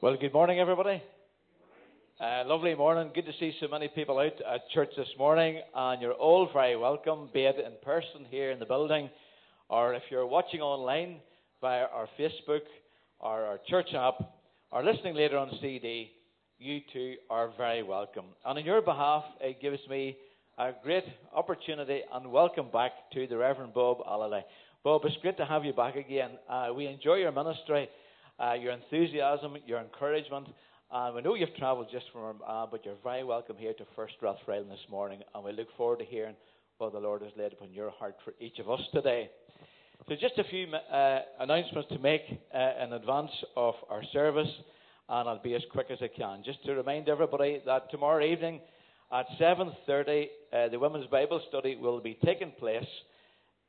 Well, good morning, everybody. Uh, lovely morning. Good to see so many people out at church this morning, and you're all very welcome, be it in person here in the building, or if you're watching online via our Facebook or our church app, or listening later on CD, you too are very welcome. And on your behalf, it gives me a great opportunity and welcome back to the Reverend Bob Allely. Bob, it's great to have you back again. Uh, we enjoy your ministry uh, your enthusiasm, your encouragement. And we know you've travelled just from, uh, but you're very welcome here to First Rathfriland this morning, and we look forward to hearing what the Lord has laid upon your heart for each of us today. So, just a few uh, announcements to make uh, in advance of our service, and I'll be as quick as I can. Just to remind everybody that tomorrow evening at 7:30, uh, the women's Bible study will be taking place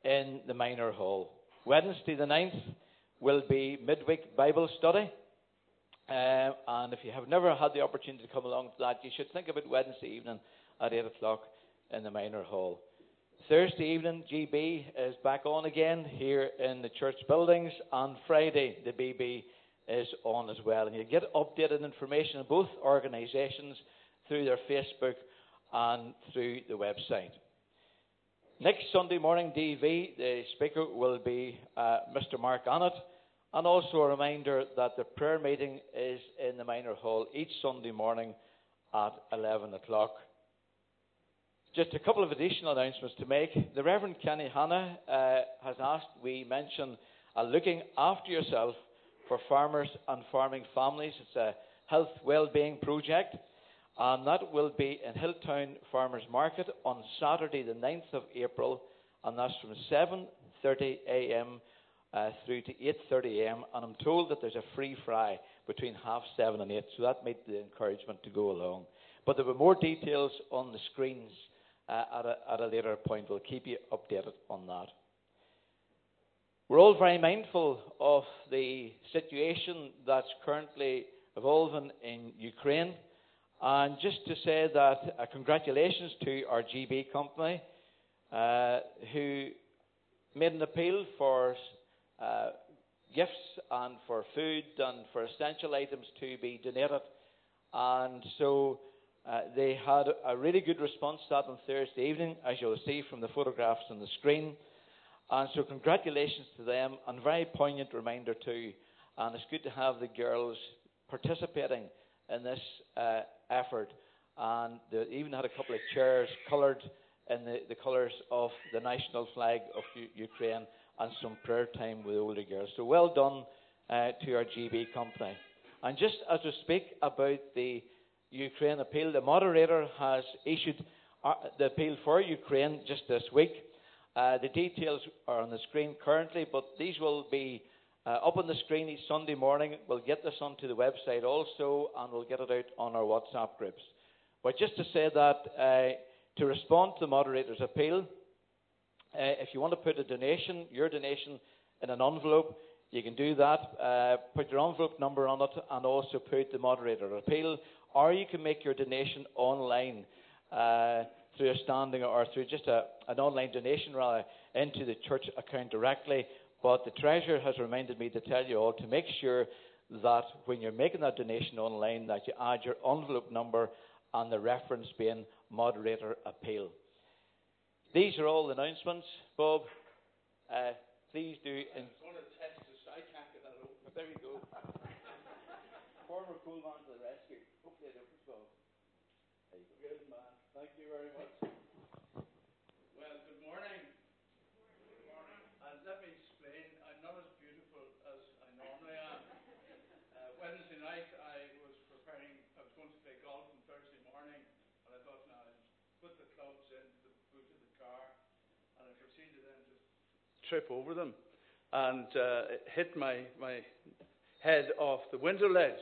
in the minor hall. Wednesday the 9th will be midweek Bible study. Uh, and if you have never had the opportunity to come along to that, you should think about Wednesday evening at 8 o'clock in the minor hall. Thursday evening, GB is back on again here in the church buildings, and Friday, the BB is on as well. And you get updated information on both organisations through their Facebook and through the website. Next Sunday morning, DV, the speaker will be uh, Mr. Mark Annett. And also a reminder that the prayer meeting is in the minor hall each Sunday morning at 11 o'clock. Just a couple of additional announcements to make. The Reverend Kenny Hanna uh, has asked we mention uh, looking after yourself for farmers and farming families. It's a health well-being project, and that will be in Hilltown Farmers Market on Saturday, the 9th of April, and that's from 7:30 a.m uh, through to 8.30 a.m. And I'm told that there's a free fry between half seven and eight, so that made the encouragement to go along. But there were more details on the screens uh, at, a, at a later point. We'll keep you updated on that. We're all very mindful of the situation that's currently evolving in Ukraine. And just to say that uh, congratulations to our GB company uh, who made an appeal for uh, gifts and for food and for essential items to be donated. And so uh, they had a really good response to that on Thursday evening, as you'll see from the photographs on the screen. And so, congratulations to them, and very poignant reminder too. And it's good to have the girls participating in this uh, effort. And they even had a couple of chairs coloured in the, the colours of the national flag of U- Ukraine and some prayer time with older girls. So well done uh, to our GB company. And just as we speak about the Ukraine appeal, the moderator has issued uh, the appeal for Ukraine just this week. Uh, the details are on the screen currently, but these will be uh, up on the screen each Sunday morning. We'll get this onto the website also, and we'll get it out on our WhatsApp groups. But just to say that uh, to respond to the moderator's appeal, uh, if you want to put a donation, your donation, in an envelope, you can do that. Uh, put your envelope number on it and also put the moderator appeal. Or you can make your donation online uh, through a standing or through just a, an online donation rather into the church account directly. But the treasurer has reminded me to tell you all to make sure that when you're making that donation online that you add your envelope number and the reference being moderator appeal. These are all announcements. Bob, uh, please do. In- I'm going to test this. I can't get that open. There you go. Former coolman to the rescue. Hopefully it opens, Bob. There you go. Good man. Thank you very much. Well, good morning. Good morning. And let me explain. I'm not as beautiful as I normally am. Uh, Wednesday night, I was preparing. I was going to play golf on Thursday morning, and I thought, now I'll put the clubs in trip over them and uh, hit my, my head off the window ledge.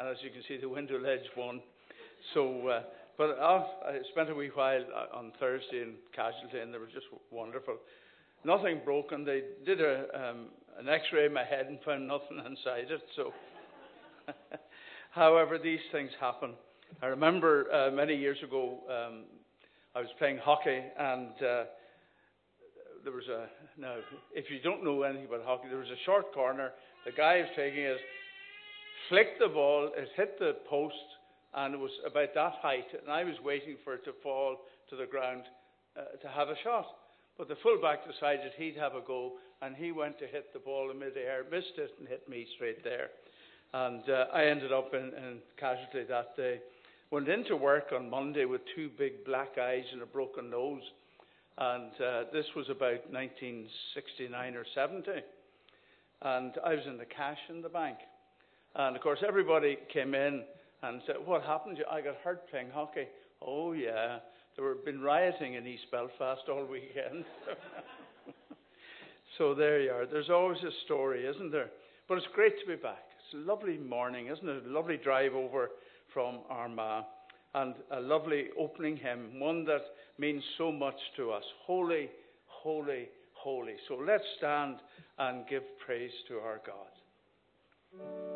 And as you can see, the window ledge won. So, uh, but off, I spent a wee while uh, on Thursday in casualty, and they were just wonderful. Nothing broken. They did a, um, an X-ray of my head and found nothing inside it. So, however, these things happen. I remember uh, many years ago, um, I was playing hockey, and uh, there was a now if you don't know anything about hockey, there was a short corner. The guy was taking it flicked the ball, it hit the post, and it was about that height, and I was waiting for it to fall to the ground uh, to have a shot. But the fullback decided he'd have a go, and he went to hit the ball in midair, missed it, and hit me straight there. And uh, I ended up in, in casualty that day. Went into work on Monday with two big black eyes and a broken nose. And uh, this was about 1969 or 70. And I was in the cash in the bank. And of course, everybody came in and said, What happened? I got hurt playing hockey. Oh, yeah. There had been rioting in East Belfast all weekend. so there you are. There's always a story, isn't there? But it's great to be back. It's a lovely morning, isn't it? A lovely drive over from Armagh. And a lovely opening hymn, one that means so much to us. Holy, holy, holy. So let's stand and give praise to our God.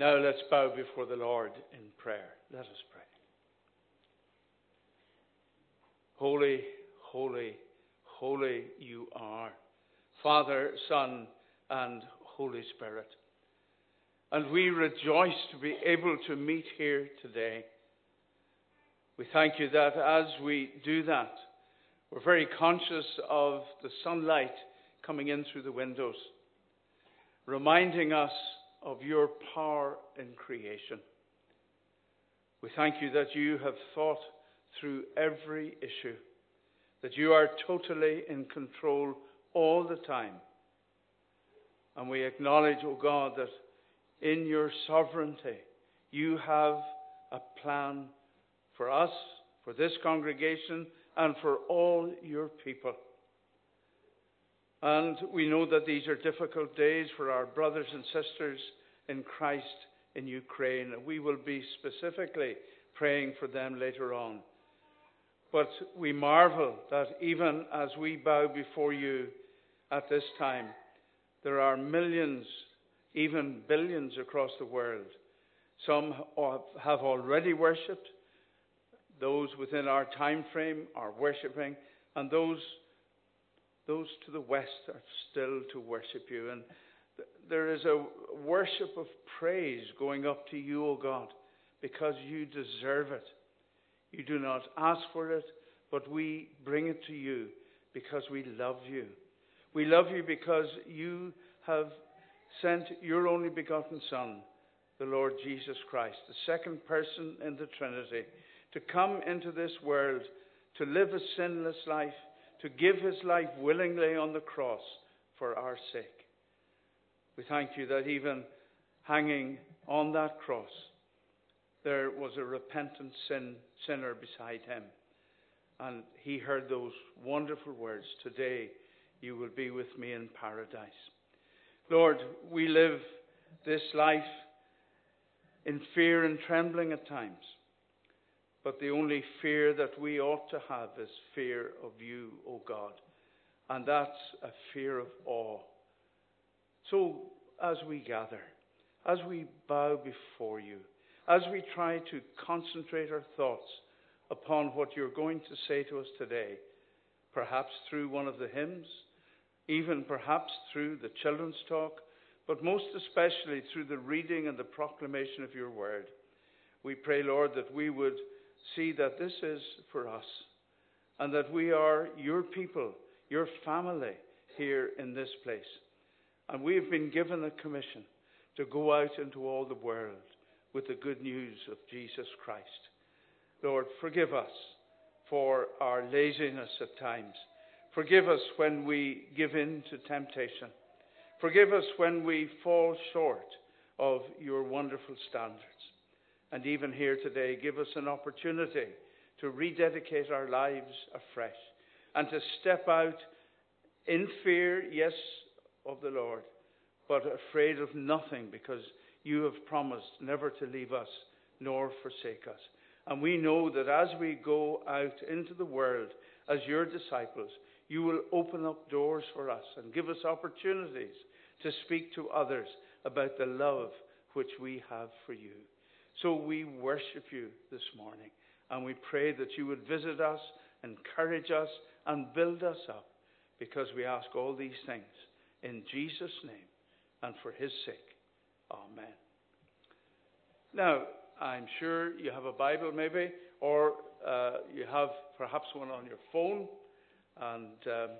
Now let's bow before the Lord in prayer. Let us pray. Holy, holy, holy you are, Father, Son, and Holy Spirit. And we rejoice to be able to meet here today. We thank you that as we do that, we're very conscious of the sunlight coming in through the windows. reminding us of your power in creation. We thank you that you have thought through every issue, that you are totally in control all the time. And we acknowledge, O oh God, that in your sovereignty, you have a plan for us, for this congregation, and for all your people. And we know that these are difficult days for our brothers and sisters in Christ in Ukraine. We will be specifically praying for them later on. But we marvel that even as we bow before you at this time, there are millions, even billions across the world. Some have already worshipped. Those within our time frame are worshipping, and those those to the west are still to worship you. And there is a worship of praise going up to you, O God, because you deserve it. You do not ask for it, but we bring it to you because we love you. We love you because you have sent your only begotten Son, the Lord Jesus Christ, the second person in the Trinity, to come into this world to live a sinless life to give his life willingly on the cross for our sake. We thank you that even hanging on that cross, there was a repentant sin, sinner beside him. And he heard those wonderful words Today you will be with me in paradise. Lord, we live this life in fear and trembling at times. But the only fear that we ought to have is fear of you, O God. And that's a fear of awe. So, as we gather, as we bow before you, as we try to concentrate our thoughts upon what you're going to say to us today, perhaps through one of the hymns, even perhaps through the children's talk, but most especially through the reading and the proclamation of your word, we pray, Lord, that we would see that this is for us and that we are your people, your family here in this place. And we have been given a commission to go out into all the world with the good news of Jesus Christ. Lord, forgive us for our laziness at times. Forgive us when we give in to temptation. Forgive us when we fall short of your wonderful standards. And even here today, give us an opportunity to rededicate our lives afresh and to step out in fear, yes, of the Lord, but afraid of nothing because you have promised never to leave us nor forsake us. And we know that as we go out into the world as your disciples, you will open up doors for us and give us opportunities to speak to others about the love which we have for you. So we worship you this morning and we pray that you would visit us, encourage us, and build us up because we ask all these things in Jesus' name and for his sake. Amen. Now, I'm sure you have a Bible maybe, or uh, you have perhaps one on your phone. And um,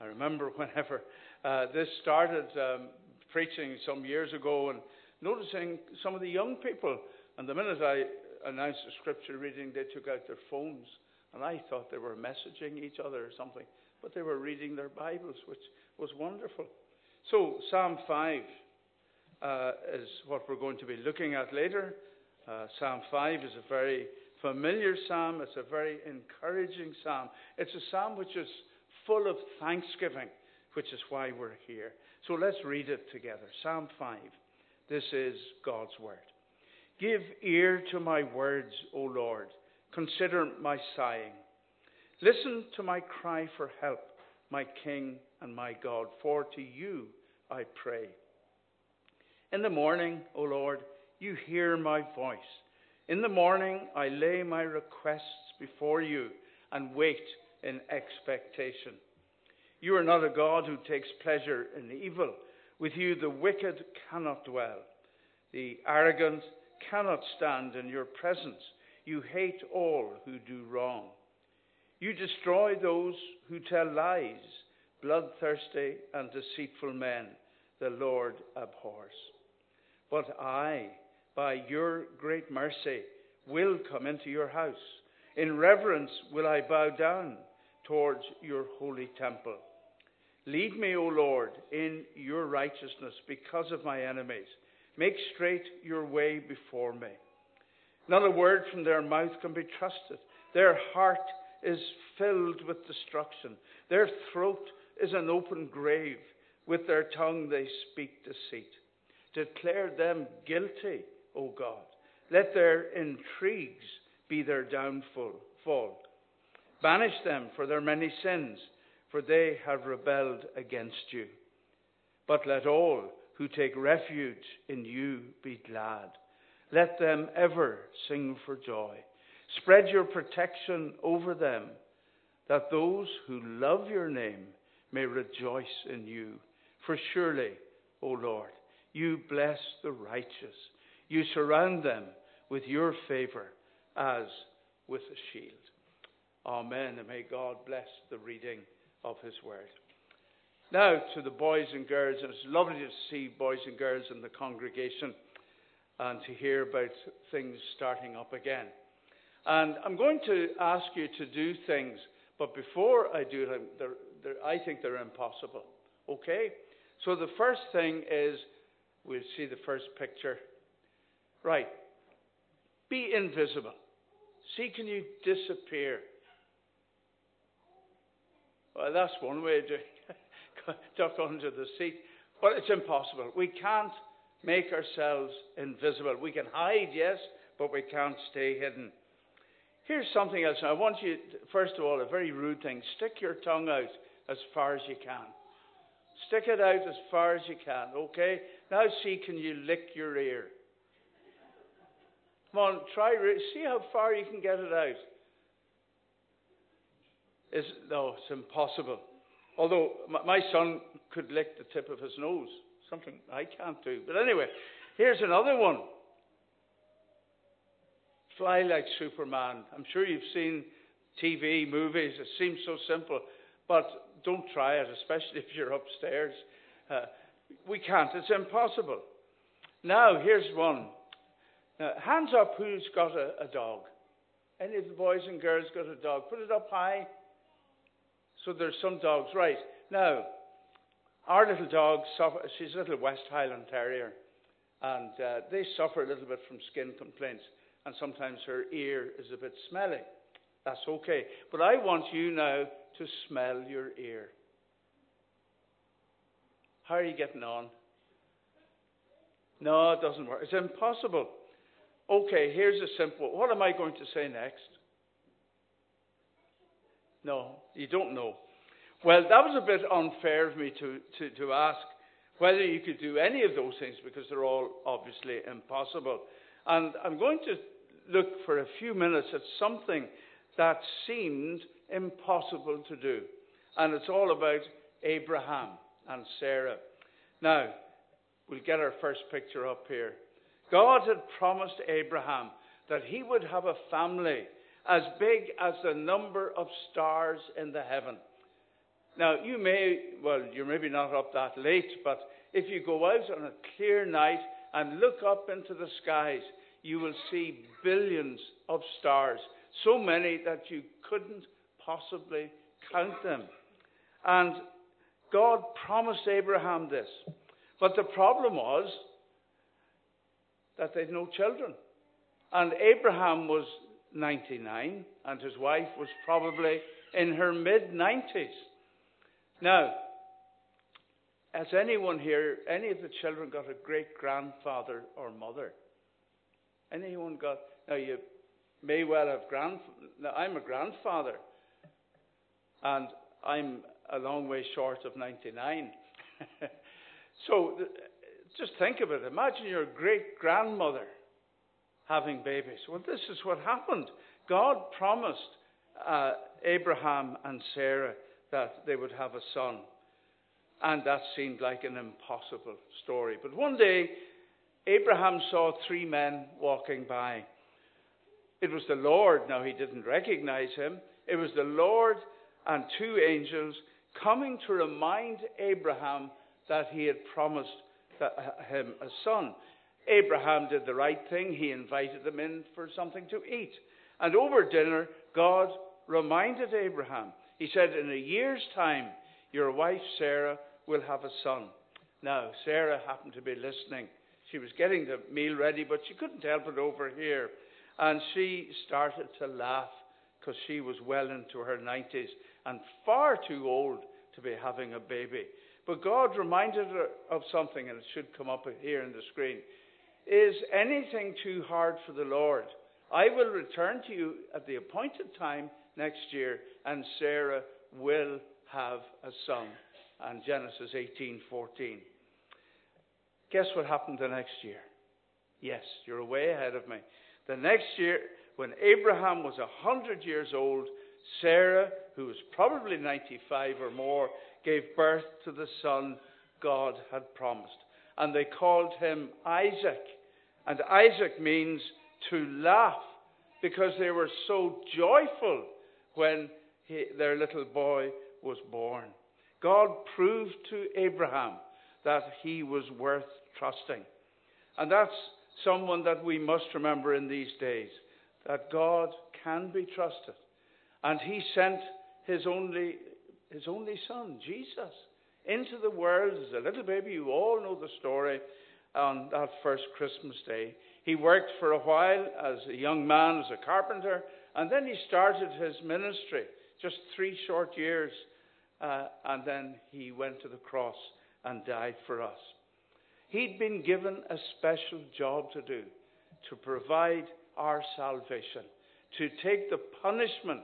I remember whenever uh, this started um, preaching some years ago and noticing some of the young people and the minute I announced the scripture reading, they took out their phones. And I thought they were messaging each other or something. But they were reading their Bibles, which was wonderful. So, Psalm 5 uh, is what we're going to be looking at later. Uh, psalm 5 is a very familiar psalm. It's a very encouraging psalm. It's a psalm which is full of thanksgiving, which is why we're here. So let's read it together. Psalm 5. This is God's Word. Give ear to my words, O Lord. Consider my sighing. Listen to my cry for help, my King and my God, for to you I pray. In the morning, O Lord, you hear my voice. In the morning, I lay my requests before you and wait in expectation. You are not a God who takes pleasure in evil. With you, the wicked cannot dwell. The arrogant cannot stand in your presence. You hate all who do wrong. You destroy those who tell lies, bloodthirsty and deceitful men, the Lord abhors. But I, by your great mercy, will come into your house. In reverence will I bow down towards your holy temple. Lead me, O Lord, in your righteousness because of my enemies. Make straight your way before me. Not a word from their mouth can be trusted. Their heart is filled with destruction. Their throat is an open grave. With their tongue they speak deceit. Declare them guilty, O God. Let their intrigues be their downfall. Banish them for their many sins, for they have rebelled against you. But let all who take refuge in you be glad. Let them ever sing for joy. Spread your protection over them, that those who love your name may rejoice in you. For surely, O Lord, you bless the righteous. You surround them with your favor as with a shield. Amen. And may God bless the reading of his word. Now to the boys and girls, and it's lovely to see boys and girls in the congregation and to hear about things starting up again. And I'm going to ask you to do things, but before I do them, they're, they're, I think they're impossible. Okay? So the first thing is we'll see the first picture. Right. Be invisible. See, can you disappear? Well, that's one way of doing Duck under the seat. But it's impossible. We can't make ourselves invisible. We can hide, yes, but we can't stay hidden. Here's something else. I want you, first of all, a very rude thing. Stick your tongue out as far as you can. Stick it out as far as you can, okay? Now see, can you lick your ear? Come on, try, see how far you can get it out. Is, no, it's impossible. Although my son could lick the tip of his nose, something I can't do. But anyway, here's another one. Fly like Superman. I'm sure you've seen TV, movies. It seems so simple. But don't try it, especially if you're upstairs. Uh, we can't. It's impossible. Now, here's one. Now, hands up who's got a, a dog. Any of the boys and girls got a dog? Put it up high. So there's some dogs. Right. Now, our little dog, she's a little West Highland Terrier, and uh, they suffer a little bit from skin complaints, and sometimes her ear is a bit smelly. That's okay. But I want you now to smell your ear. How are you getting on? No, it doesn't work. It's impossible. Okay, here's a simple. What am I going to say next? No, you don't know. Well, that was a bit unfair of me to, to, to ask whether you could do any of those things because they're all obviously impossible. And I'm going to look for a few minutes at something that seemed impossible to do. And it's all about Abraham and Sarah. Now, we'll get our first picture up here. God had promised Abraham that he would have a family as big as the number of stars in the heaven. Now, you may, well, you're maybe not up that late, but if you go out on a clear night and look up into the skies, you will see billions of stars, so many that you couldn't possibly count them. And God promised Abraham this. But the problem was that they had no children. And Abraham was 99, and his wife was probably in her mid 90s. Now, has anyone here, any of the children got a great grandfather or mother? Anyone got, now you may well have grand, now I'm a grandfather, and I'm a long way short of 99. so just think of it. Imagine your great grandmother having babies. Well, this is what happened. God promised uh, Abraham and Sarah that they would have a son. And that seemed like an impossible story. But one day, Abraham saw three men walking by. It was the Lord. Now, he didn't recognize him. It was the Lord and two angels coming to remind Abraham that he had promised uh, him a son. Abraham did the right thing. He invited them in for something to eat. And over dinner, God reminded Abraham. He said, In a year's time, your wife Sarah will have a son. Now, Sarah happened to be listening. She was getting the meal ready, but she couldn't help it over here. And she started to laugh because she was well into her 90s and far too old to be having a baby. But God reminded her of something, and it should come up here in the screen. Is anything too hard for the Lord? I will return to you at the appointed time next year, and Sarah will have a son. And Genesis 18:14. Guess what happened the next year? Yes, you're way ahead of me. The next year, when Abraham was a hundred years old, Sarah, who was probably 95 or more, gave birth to the son God had promised. And they called him Isaac. And Isaac means to laugh because they were so joyful when he, their little boy was born. God proved to Abraham that he was worth trusting. And that's someone that we must remember in these days that God can be trusted. And he sent his only, his only son, Jesus, into the world as a little baby. You all know the story on that first Christmas day. He worked for a while as a young man, as a carpenter, and then he started his ministry, just three short years, uh, and then he went to the cross and died for us. He'd been given a special job to do, to provide our salvation, to take the punishment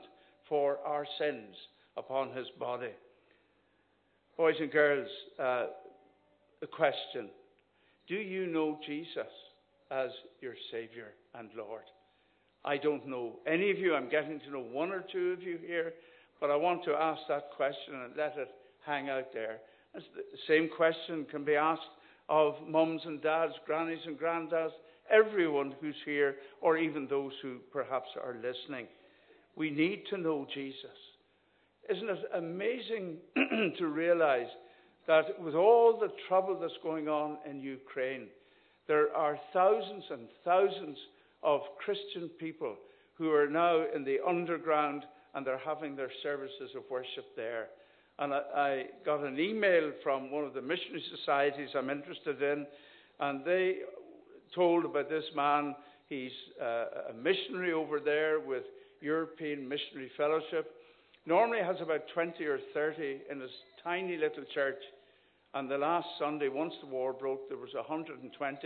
for our sins upon his body. Boys and girls, uh, a question Do you know Jesus as your Savior and Lord? I don't know any of you. I'm getting to know one or two of you here, but I want to ask that question and let it hang out there. The same question can be asked of mums and dads, grannies and granddads, everyone who's here, or even those who perhaps are listening. We need to know Jesus. Isn't it amazing to realize that with all the trouble that's going on in Ukraine, there are thousands and thousands of Christian people who are now in the underground and they're having their services of worship there. And I, I got an email from one of the missionary societies I'm interested in, and they told about this man. He's uh, a missionary over there with European Missionary Fellowship. Normally has about 20 or 30 in his tiny little church. And the last Sunday, once the war broke, there was 120.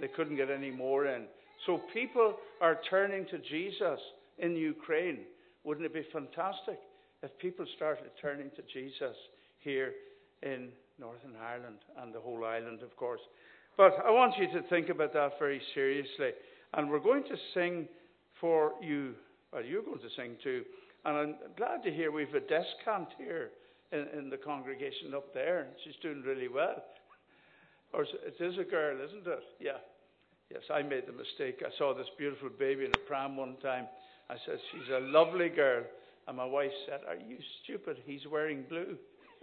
They couldn't get any more in. So people are turning to Jesus in Ukraine. Wouldn't it be fantastic if people started turning to Jesus here in Northern Ireland and the whole island, of course? But I want you to think about that very seriously. And we're going to sing for you. Well, you're going to sing too. And I'm glad to hear we've a descant here in, in the congregation up there. She's doing really well. Or it is a girl, isn't it? Yeah. Yes, I made the mistake. I saw this beautiful baby in a pram one time. I said, She's a lovely girl. And my wife said, Are you stupid? He's wearing blue.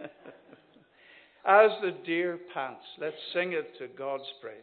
As the deer pants, let's sing it to God's praise.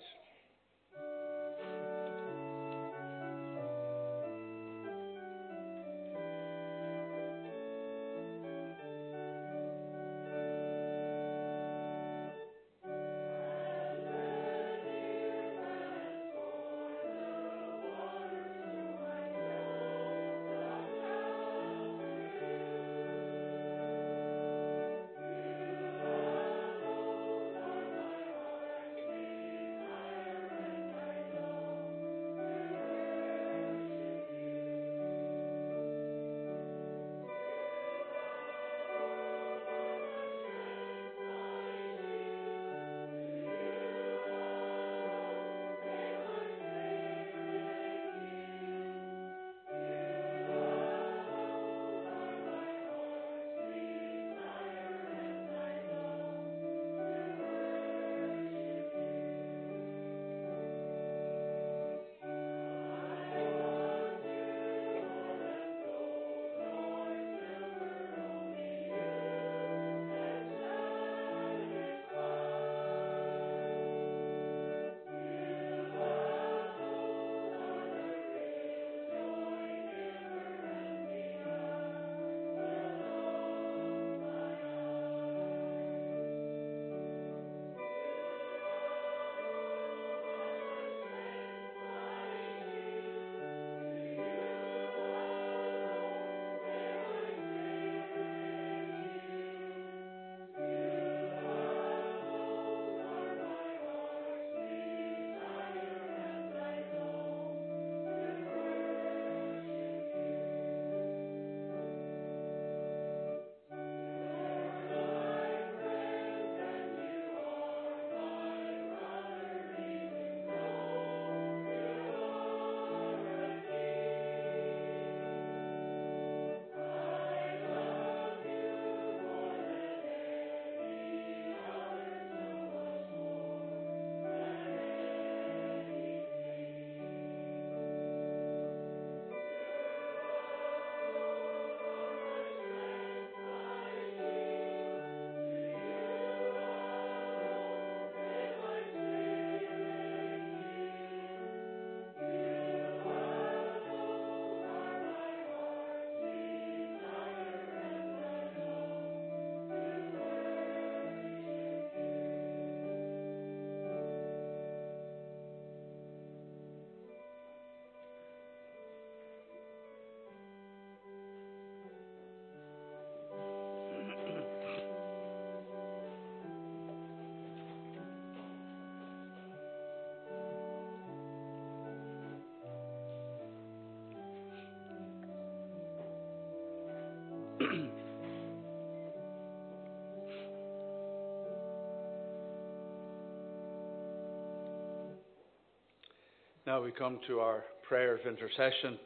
Now we come to our prayer of intercession.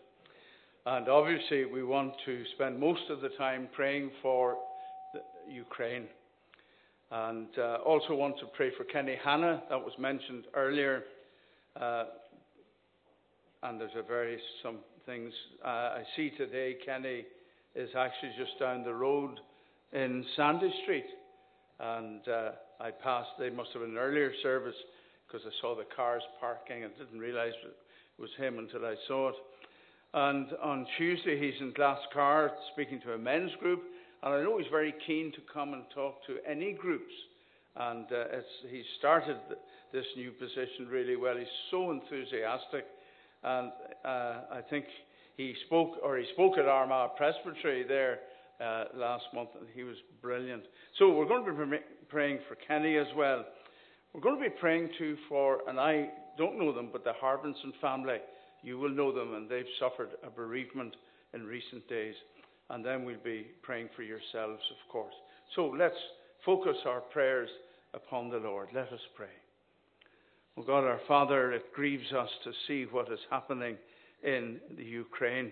And obviously, we want to spend most of the time praying for Ukraine. And uh, also want to pray for Kenny Hanna, that was mentioned earlier. Uh, and there's a various some things. Uh, I see today Kenny is actually just down the road in Sandy Street. And uh, I passed, they must have been an earlier service because I saw the cars parking and didn't realize it was him until I saw it. And on Tuesday, he's in Glascar speaking to a men's group. And I know he's very keen to come and talk to any groups. And uh, he started this new position really well. He's so enthusiastic. And uh, I think he spoke, or he spoke at Armagh Presbytery there uh, last month, and he was brilliant. So we're going to be praying for Kenny as well. We're going to be praying too for, and I don't know them, but the Harbinson family. You will know them, and they've suffered a bereavement in recent days. And then we'll be praying for yourselves, of course. So let's focus our prayers upon the Lord. Let us pray. Oh God, our Father, it grieves us to see what is happening in the Ukraine.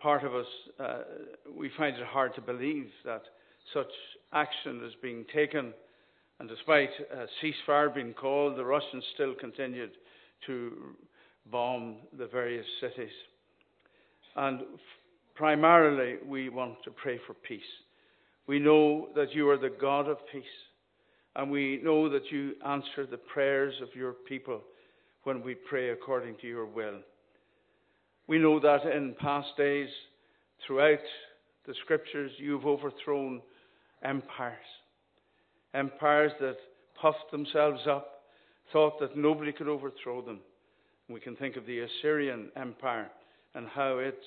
Part of us, uh, we find it hard to believe that such action is being taken and despite a ceasefire being called, the Russians still continued to bomb the various cities. And primarily, we want to pray for peace. We know that you are the God of peace, and we know that you answer the prayers of your people when we pray according to your will. We know that in past days, throughout the scriptures, you've overthrown empires empires that puffed themselves up, thought that nobody could overthrow them. We can think of the Assyrian Empire and how it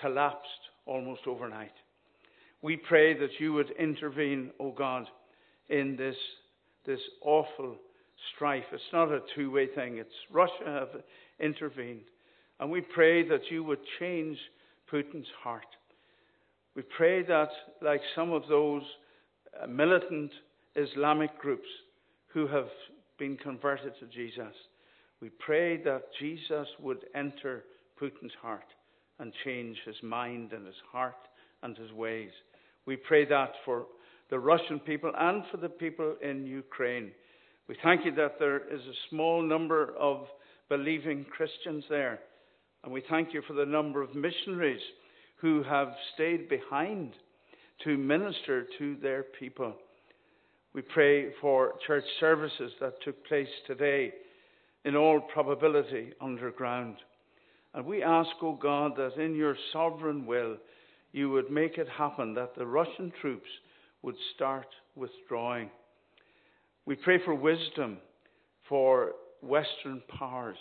collapsed almost overnight. We pray that you would intervene, O oh God, in this, this awful strife. It's not a two way thing, it's Russia have intervened. And we pray that you would change Putin's heart. We pray that, like some of those uh, militant Islamic groups who have been converted to Jesus. We pray that Jesus would enter Putin's heart and change his mind and his heart and his ways. We pray that for the Russian people and for the people in Ukraine. We thank you that there is a small number of believing Christians there. And we thank you for the number of missionaries who have stayed behind to minister to their people. We pray for church services that took place today, in all probability underground. And we ask, O oh God, that in your sovereign will you would make it happen that the Russian troops would start withdrawing. We pray for wisdom for Western powers,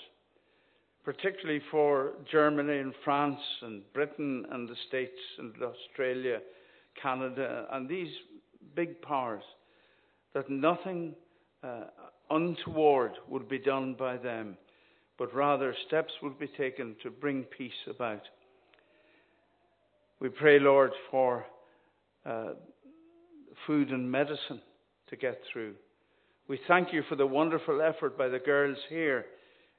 particularly for Germany and France and Britain and the States and Australia, Canada, and these big powers that nothing uh, untoward would be done by them, but rather steps would be taken to bring peace about. We pray, Lord, for uh, food and medicine to get through. We thank you for the wonderful effort by the girls here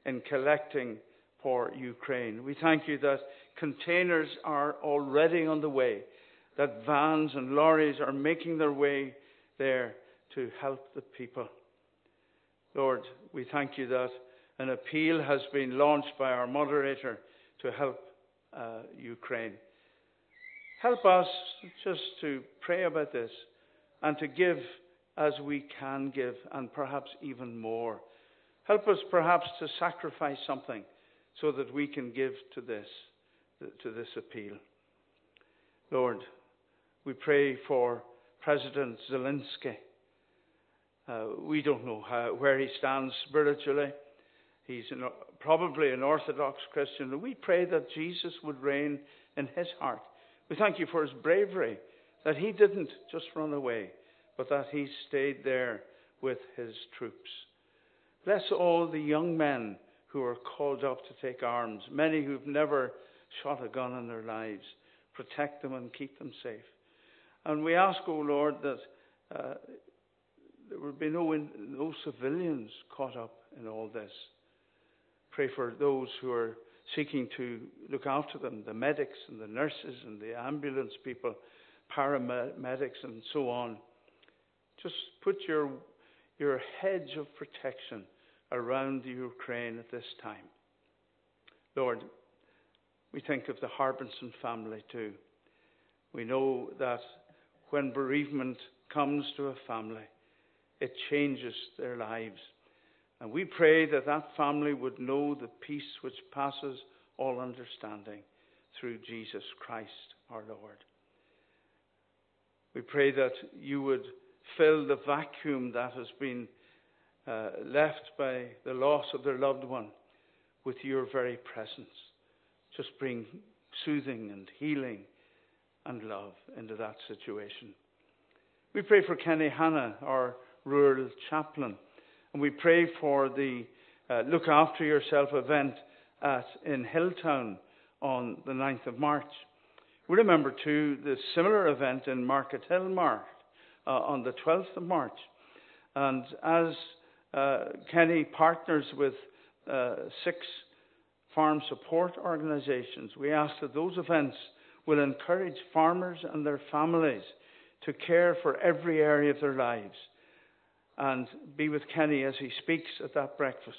in collecting for Ukraine. We thank you that containers are already on the way, that vans and lorries are making their way there to help the people. Lord, we thank you that an appeal has been launched by our moderator to help uh, Ukraine. Help us just to pray about this and to give as we can give, and perhaps even more. Help us perhaps to sacrifice something so that we can give to this, to this appeal. Lord, we pray for President Zelensky. Uh, we don't know how, where he stands spiritually. He's an, probably an Orthodox Christian. And we pray that Jesus would reign in his heart. We thank you for his bravery, that he didn't just run away, but that he stayed there with his troops. Bless all the young men who are called up to take arms, many who've never shot a gun in their lives. protect them and keep them safe. And we ask, O oh Lord, that uh, there would be no, no civilians caught up in all this. Pray for those who are seeking to look after them, the medics and the nurses and the ambulance people, paramedics and so on. Just put your, your hedge of protection around the Ukraine at this time. Lord, we think of the Harbinson family too. We know that when bereavement comes to a family, it changes their lives. And we pray that that family would know the peace which passes all understanding through Jesus Christ our Lord. We pray that you would fill the vacuum that has been uh, left by the loss of their loved one with your very presence. Just bring soothing and healing and love into that situation. We pray for Kenny Hanna, our rural chaplain, and we pray for the uh, Look After Yourself event at, in Hilltown on the 9th of March. We remember too the similar event in Markethill Mart uh, on the 12th of March. And as uh, Kenny partners with uh, six farm support organisations, we ask that those events will encourage farmers and their families to care for every area of their lives and be with Kenny as he speaks at that breakfast.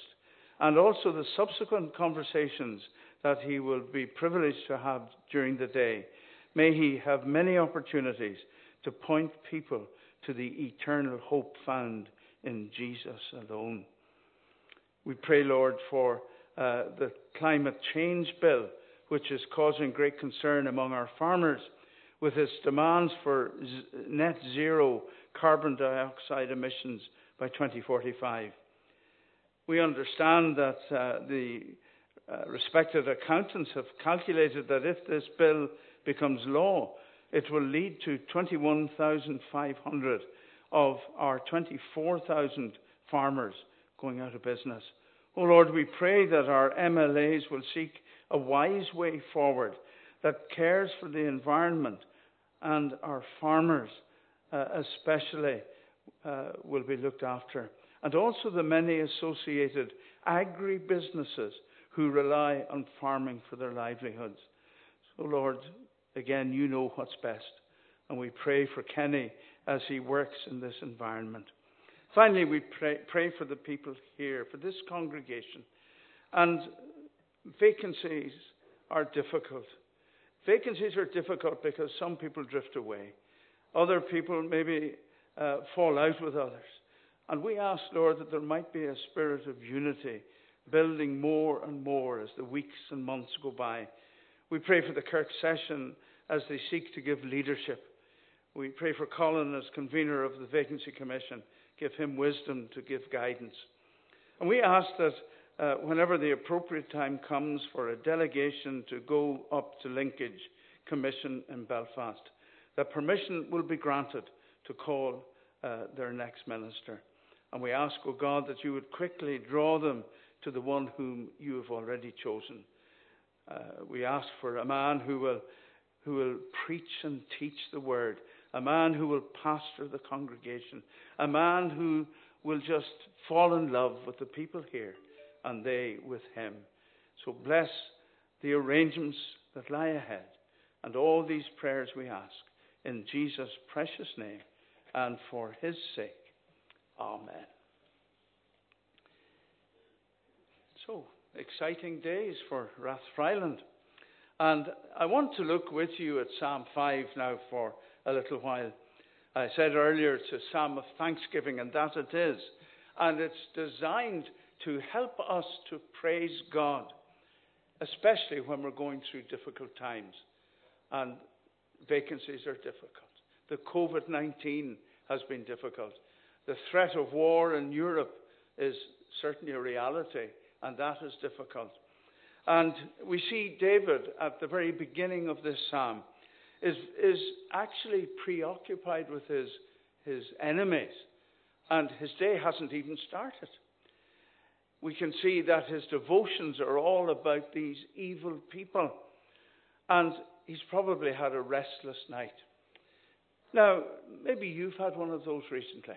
And also the subsequent conversations that he will be privileged to have during the day. May he have many opportunities to point people to the eternal hope found in Jesus alone. We pray, Lord, for uh, the climate change bill, which is causing great concern among our farmers with its demands for z- net zero carbon dioxide emissions by 2045. We understand that uh, the uh, respected accountants have calculated that if this bill becomes law, it will lead to 21,500 of our 24,000 farmers going out of business. Oh Lord, we pray that our MLAs will seek a wise way forward that cares for the environment and our farmers, especially, uh, will be looked after. And also the many associated agri businesses who rely on farming for their livelihoods. So, Lord, again, you know what's best. And we pray for Kenny as he works in this environment. Finally, we pray, pray for the people here, for this congregation. And vacancies are difficult. Vacancies are difficult because some people drift away. Other people maybe uh, fall out with others. And we ask, Lord, that there might be a spirit of unity building more and more as the weeks and months go by. We pray for the Kirk session as they seek to give leadership. We pray for Colin as convener of the Vacancy Commission. Give him wisdom to give guidance. And we ask that uh, whenever the appropriate time comes for a delegation to go up to Linkage Commission in Belfast, that permission will be granted to call uh, their next minister. And we ask, O oh God, that you would quickly draw them to the one whom you have already chosen. Uh, we ask for a man who will, who will preach and teach the word, a man who will pastor the congregation, a man who will just fall in love with the people here and they with him. So bless the arrangements that lie ahead and all these prayers we ask in Jesus' precious name and for his sake. Amen. So, exciting days for Rathfriland. And I want to look with you at Psalm 5 now for a little while. I said earlier it's a psalm of thanksgiving, and that it is. And it's designed to help us to praise God, especially when we're going through difficult times. And vacancies are difficult. The COVID 19 has been difficult. The threat of war in Europe is certainly a reality, and that is difficult. And we see David at the very beginning of this psalm is, is actually preoccupied with his, his enemies, and his day hasn't even started. We can see that his devotions are all about these evil people And he's probably had a restless night. Now, maybe you've had one of those recently.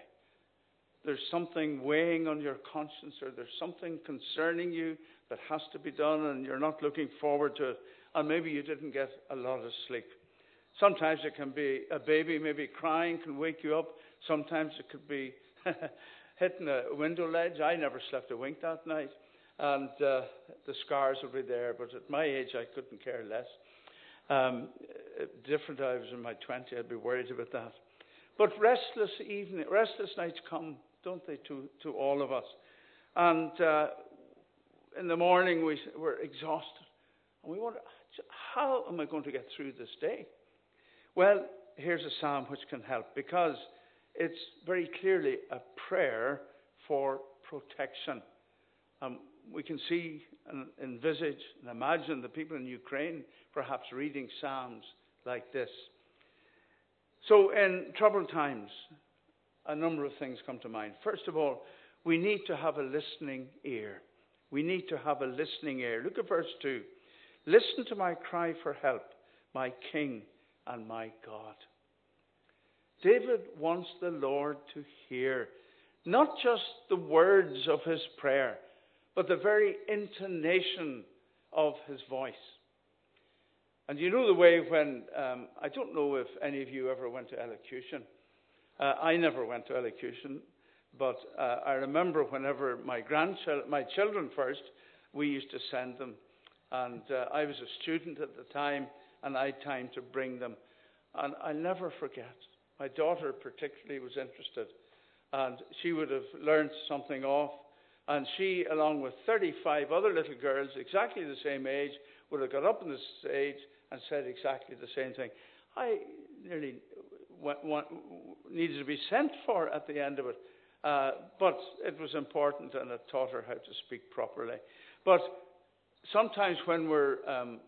There's something weighing on your conscience, or there's something concerning you that has to be done, and you're not looking forward to it. And maybe you didn't get a lot of sleep. Sometimes it can be a baby, maybe crying, can wake you up. Sometimes it could be hitting a window ledge. I never slept a wink that night. And uh, the scars will be there, but at my age, I couldn't care less. Um, different, I was in my 20s, I'd be worried about that. But restless evening, restless nights come, don't they, to, to all of us. And uh, in the morning, we, we're exhausted. And we wonder, how am I going to get through this day? Well, here's a psalm which can help because it's very clearly a prayer for protection. Um, we can see and envisage and imagine the people in Ukraine perhaps reading Psalms like this. So, in troubled times, a number of things come to mind. First of all, we need to have a listening ear. We need to have a listening ear. Look at verse 2. Listen to my cry for help, my King and my God. David wants the Lord to hear not just the words of his prayer, but the very intonation of his voice. And you know the way when, um, I don't know if any of you ever went to elocution. Uh, I never went to elocution, but uh, I remember whenever my grandchildren, my children first, we used to send them. And uh, I was a student at the time, and I had time to bring them. And I'll never forget. My daughter, particularly, was interested. And she would have learned something off. And she, along with 35 other little girls, exactly the same age, would have got up on the stage and said exactly the same thing. I nearly went, went, needed to be sent for at the end of it. Uh, but it was important and it taught her how to speak properly. But sometimes when we're um,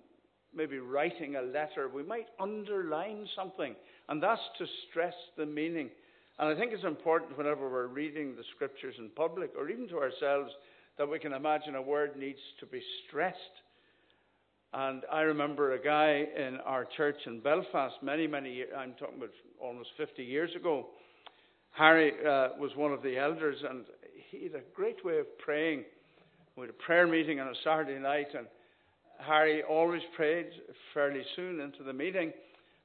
maybe writing a letter, we might underline something, and that's to stress the meaning. And I think it's important whenever we're reading the scriptures in public, or even to ourselves, that we can imagine a word needs to be stressed. And I remember a guy in our church in Belfast many, many years, I'm talking about almost 50 years ago. Harry uh, was one of the elders, and he had a great way of praying. We had a prayer meeting on a Saturday night, and Harry always prayed fairly soon into the meeting.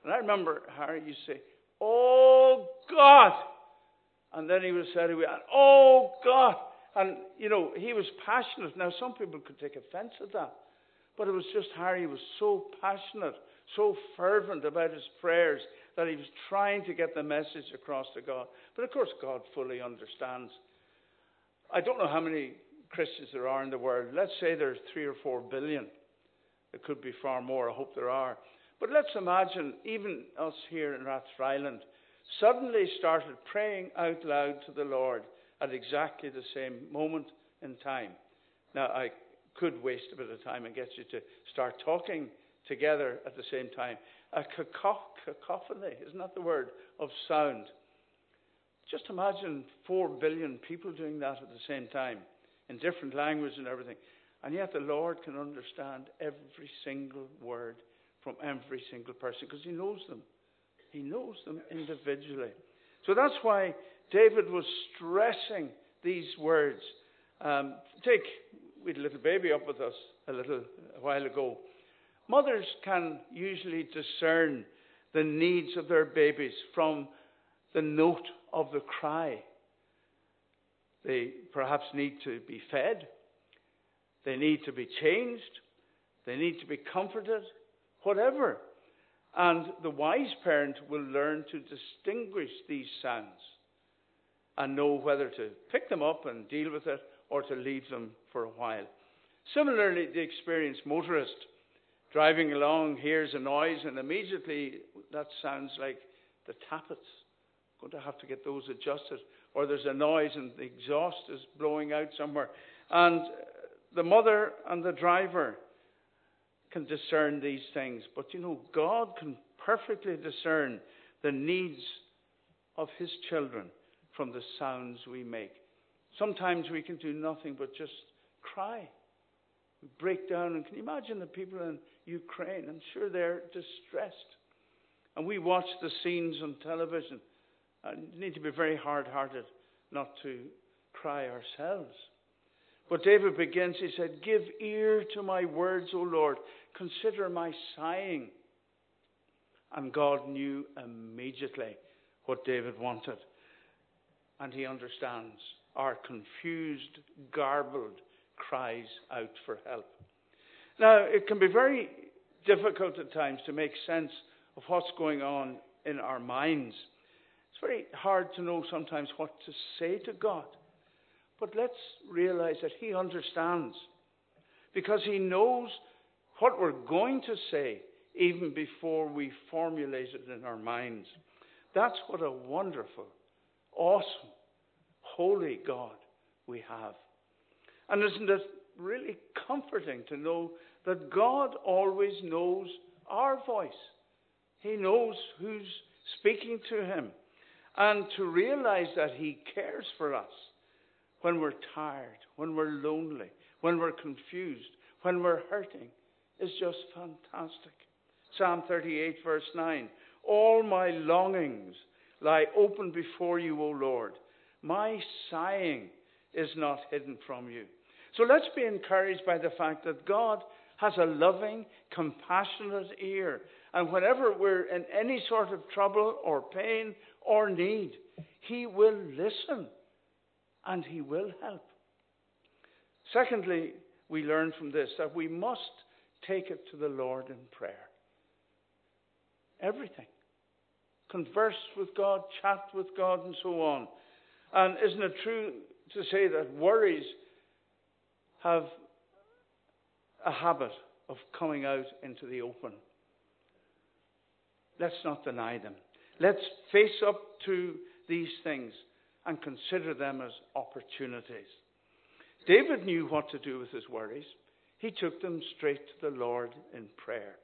And I remember Harry used to say, Oh God! And then he say to me, Oh God! And, you know, he was passionate. Now, some people could take offense at that. But it was just Harry was so passionate, so fervent about his prayers that he was trying to get the message across to God. But of course, God fully understands. I don't know how many Christians there are in the world. Let's say there's three or four billion. It could be far more. I hope there are. But let's imagine even us here in Rathfriland suddenly started praying out loud to the Lord at exactly the same moment in time. Now, I could waste a bit of time and get you to start talking together at the same time. A cacophony, isn't that the word, of sound. Just imagine four billion people doing that at the same time in different languages and everything. And yet the Lord can understand every single word from every single person because He knows them. He knows them individually. So that's why David was stressing these words. Um, take, we had a little baby up with us a little a while ago. Mothers can usually discern the needs of their babies from the note of the cry. They perhaps need to be fed they need to be changed. They need to be comforted. Whatever. And the wise parent will learn to distinguish these sounds and know whether to pick them up and deal with it or to leave them for a while. Similarly, the experienced motorist driving along hears a noise and immediately that sounds like the tappets. Going to have to get those adjusted. Or there's a noise and the exhaust is blowing out somewhere. And the mother and the driver can discern these things, but you know, God can perfectly discern the needs of His children from the sounds we make. Sometimes we can do nothing but just cry break down. And can you imagine the people in Ukraine? I'm sure they're distressed. And we watch the scenes on television. Need to be very hard hearted not to cry ourselves. But David begins, he said, Give ear to my words, O Lord. Consider my sighing. And God knew immediately what David wanted. And he understands our confused, garbled cries out for help. Now, it can be very difficult at times to make sense of what's going on in our minds. It's very hard to know sometimes what to say to God. But let's realize that He understands because He knows what we're going to say even before we formulate it in our minds. That's what a wonderful, awesome, holy God we have. And isn't it really comforting to know that God always knows our voice? He knows who's speaking to Him. And to realize that He cares for us when we're tired, when we're lonely, when we're confused, when we're hurting is just fantastic. Psalm 38, verse 9 All my longings lie open before you, O Lord. My sighing is not hidden from you. So let's be encouraged by the fact that God has a loving, compassionate ear. And whenever we're in any sort of trouble or pain or need, He will listen and He will help. Secondly, we learn from this that we must take it to the Lord in prayer. Everything. Converse with God, chat with God, and so on. And isn't it true to say that worries have a habit of coming out into the open? Let's not deny them. Let's face up to these things and consider them as opportunities. David knew what to do with his worries. He took them straight to the Lord in prayer.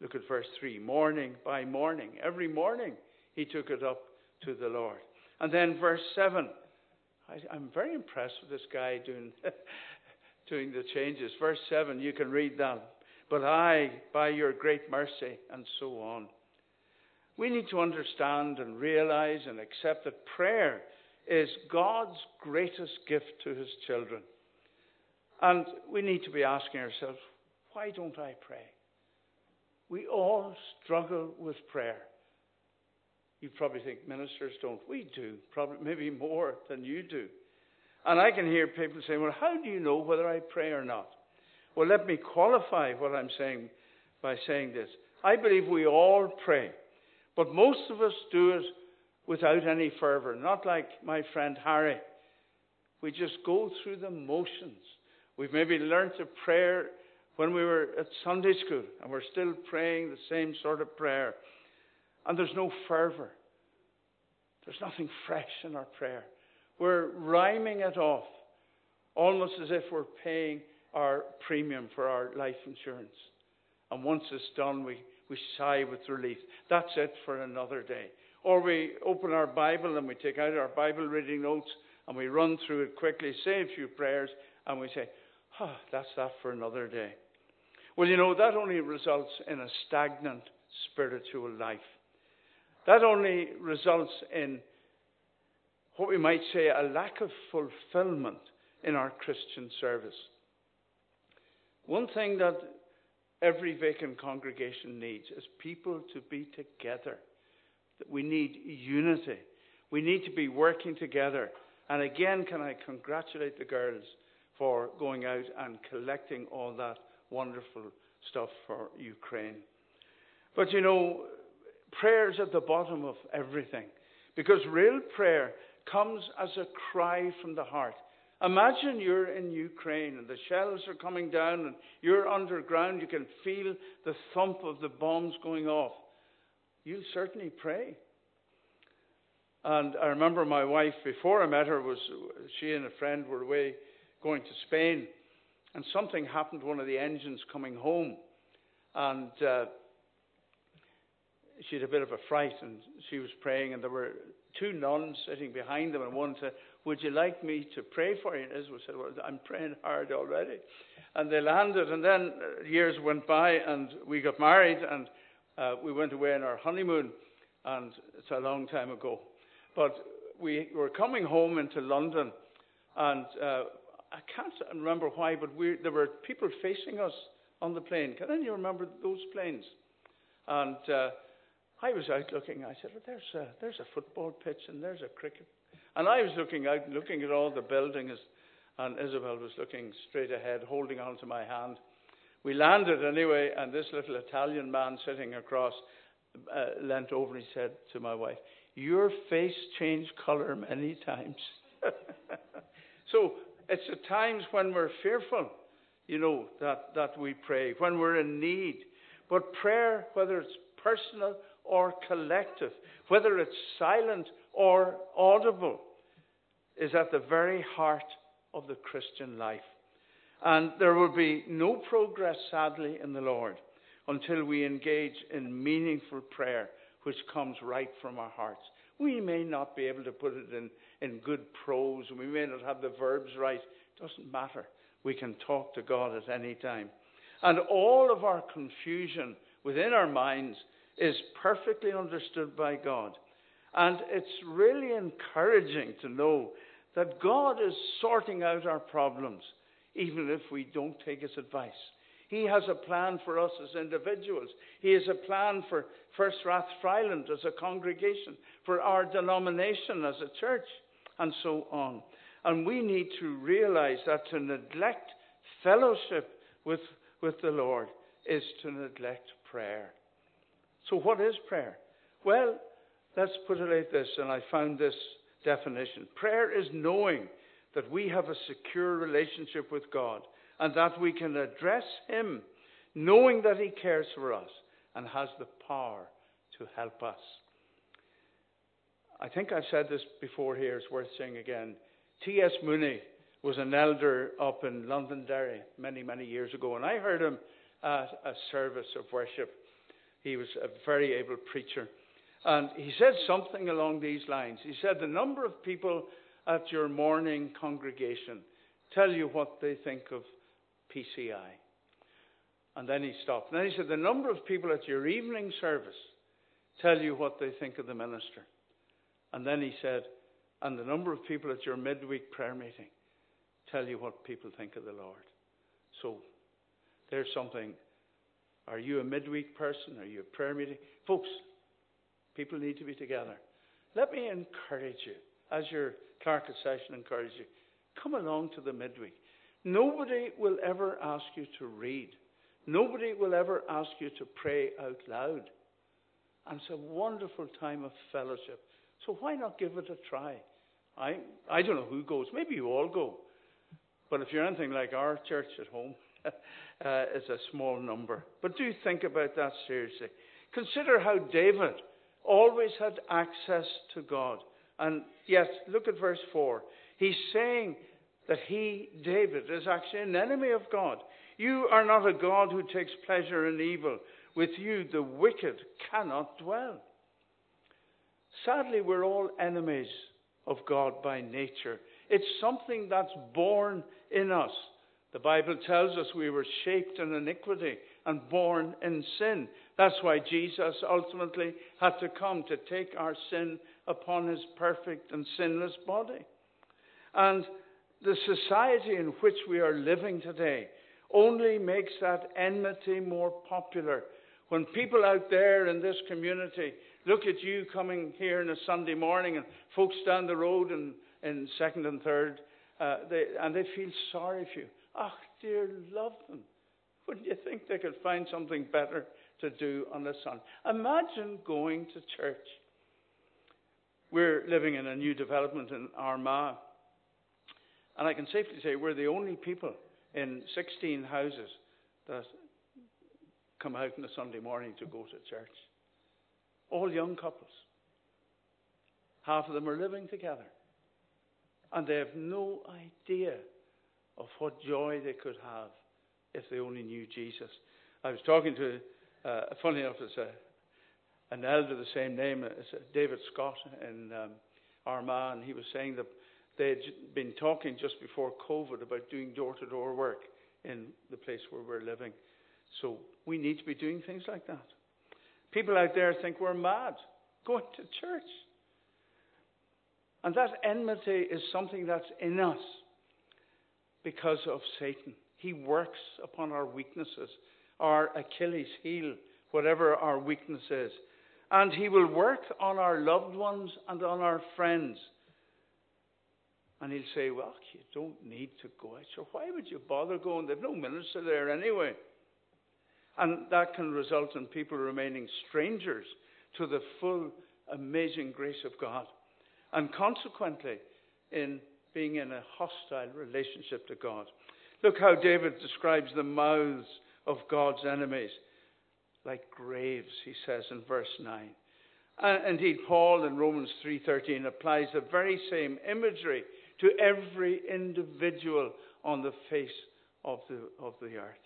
Look at verse 3. Morning by morning, every morning, he took it up to the Lord. And then verse 7. I, am very impressed with this guy doing, doing the changes. Verse 7, you can read that. But I, by your great mercy, and so on. We need to understand and realize and accept that prayer is God's greatest gift to his children. And we need to be asking ourselves, why don't I pray? We all struggle with prayer. You probably think ministers don't. We do, probably maybe more than you do. And I can hear people saying, well, how do you know whether I pray or not? Well, let me qualify what I'm saying by saying this. I believe we all pray, but most of us do it without any fervor, not like my friend Harry. We just go through the motions. We've maybe learned a prayer when we were at Sunday school, and we're still praying the same sort of prayer. And there's no fervor. There's nothing fresh in our prayer. We're rhyming it off, almost as if we're paying our premium for our life insurance. And once it's done, we, we sigh with relief. That's it for another day. Or we open our Bible and we take out our Bible reading notes and we run through it quickly, say a few prayers, and we say, oh, that's that for another day. Well, you know, that only results in a stagnant spiritual life. That only results in what we might say a lack of fulfillment in our Christian service. One thing that every vacant congregation needs is people to be together we need unity. We need to be working together. And again, can I congratulate the girls for going out and collecting all that wonderful stuff for Ukraine. But you know, prayer is at the bottom of everything. Because real prayer comes as a cry from the heart. Imagine you're in Ukraine and the shells are coming down and you're underground. You can feel the thump of the bombs going off you'll certainly pray. And I remember my wife, before I met her, was she and a friend were away going to Spain, and something happened to one of the engines coming home, and uh, she had a bit of a fright, and she was praying, and there were two nuns sitting behind them, and one said, Would you like me to pray for you? And Isabel said, Well, I'm praying hard already. And they landed, and then uh, years went by, and we got married, and uh, we went away on our honeymoon, and it's a long time ago. But we were coming home into London, and uh, I can't remember why, but we, there were people facing us on the plane. Can any of you remember those planes? And uh, I was out looking. I said, well, there's, a, there's a football pitch and there's a cricket. And I was looking out, looking at all the buildings, and Isabel was looking straight ahead, holding on to my hand. We landed anyway, and this little Italian man sitting across uh, leant over and he said to my wife, Your face changed colour many times. so it's at times when we're fearful, you know, that, that we pray, when we're in need. But prayer, whether it's personal or collective, whether it's silent or audible, is at the very heart of the Christian life. And there will be no progress, sadly, in the Lord until we engage in meaningful prayer, which comes right from our hearts. We may not be able to put it in, in good prose, we may not have the verbs right. It doesn't matter. We can talk to God at any time. And all of our confusion within our minds is perfectly understood by God. And it's really encouraging to know that God is sorting out our problems, even if we don't take his advice. He has a plan for us as individuals. He has a plan for First Rathfriland as a congregation, for our denomination as a church, and so on. And we need to realize that to neglect fellowship with, with the Lord is to neglect prayer. So, what is prayer? Well, let's put it like this, and I found this definition. Prayer is knowing that we have a secure relationship with God and that we can address Him knowing that He cares for us and has the power to help us. I think I've said this before here, it's worth saying again. T.S. Mooney was an elder up in Londonderry many, many years ago, and I heard him at a service of worship. He was a very able preacher. And he said something along these lines. He said, The number of people at your morning congregation tell you what they think of PCI. And then he stopped. And then he said, The number of people at your evening service tell you what they think of the minister. And then he said, And the number of people at your midweek prayer meeting tell you what people think of the Lord. So there's something. Are you a midweek person? Are you a prayer meeting? Folks, people need to be together. Let me encourage you, as your clerk of session encourages you, come along to the midweek. Nobody will ever ask you to read. Nobody will ever ask you to pray out loud. And it's a wonderful time of fellowship. So why not give it a try? I, I don't know who goes. Maybe you all go. But if you're anything like our church at home, uh, it's a small number. But do think about that seriously. Consider how David always had access to God. And yes, look at verse 4. He's saying that he, David, is actually an enemy of God. You are not a God who takes pleasure in evil. With you, the wicked cannot dwell. Sadly, we're all enemies of God by nature. It's something that's born in us. The Bible tells us we were shaped in iniquity and born in sin. That's why Jesus ultimately had to come to take our sin upon his perfect and sinless body. And the society in which we are living today only makes that enmity more popular. When people out there in this community look at you coming here on a Sunday morning and folks down the road in, second and third, uh, they, and they feel sorry for you. Ah, oh, dear, love them. Wouldn't you think they could find something better to do on the Sunday? Imagine going to church. We're living in a new development in Armagh. And I can safely say we're the only people in 16 houses that come out on a Sunday morning to go to church. All young couples. Half of them are living together. And they have no idea of what joy they could have if they only knew Jesus. I was talking to, uh, funny enough, it's a, an elder the same name David Scott in um, Armagh, and he was saying that They'd been talking just before COVID about doing door to door work in the place where we're living. So we need to be doing things like that. People out there think we're mad going to church. And that enmity is something that's in us because of Satan. He works upon our weaknesses, our Achilles heel, whatever our weakness is. And he will work on our loved ones and on our friends. And he'll say, Well, you don't need to go out. So why would you bother going? They've no minister there anyway. And that can result in people remaining strangers to the full, amazing grace of God. And consequently, in being in a hostile relationship to God. Look how David describes the mouths of God's enemies like graves, he says in verse 9. And indeed, Paul in Romans 3:13 applies the very same imagery to every individual on the face of the, of the earth.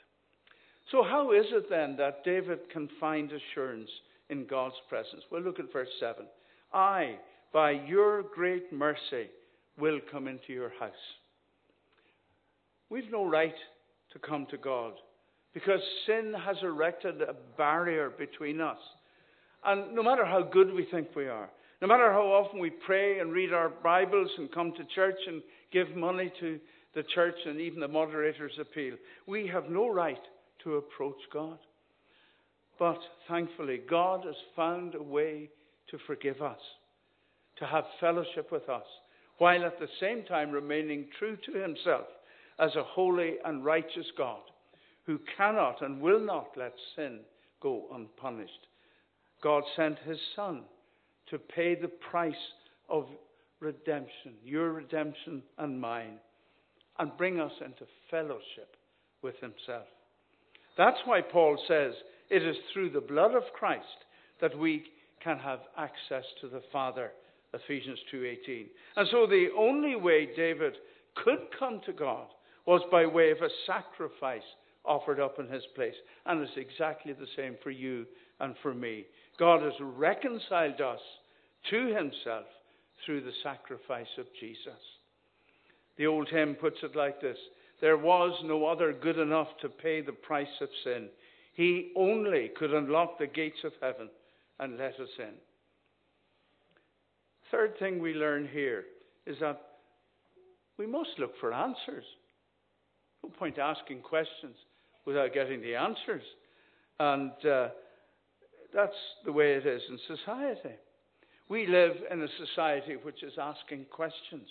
So, how is it then that David can find assurance in God's presence? Well, look at verse 7. I, by your great mercy, will come into your house. We've no right to come to God because sin has erected a barrier between us. And no matter how good we think we are, no matter how often we pray and read our Bibles and come to church and give money to the church and even the moderator's appeal, we have no right to approach God. But thankfully, God has found a way to forgive us, to have fellowship with us, while at the same time remaining true to himself as a holy and righteous God who cannot and will not let sin go unpunished. God sent his Son to pay the price of redemption, your redemption and mine, and bring us into fellowship with himself. That's why Paul says it is through the blood of Christ that we can have access to the Father. Ephesians 2:18. And so the only way David could come to God was by way of a sacrifice offered up in his place. And it's exactly the same for you and for me. God has reconciled us to himself through the sacrifice of Jesus. The old hymn puts it like this There was no other good enough to pay the price of sin. He only could unlock the gates of heaven and let us in. Third thing we learn here is that we must look for answers. No point asking questions without getting the answers. And uh, that's the way it is in society. We live in a society which is asking questions.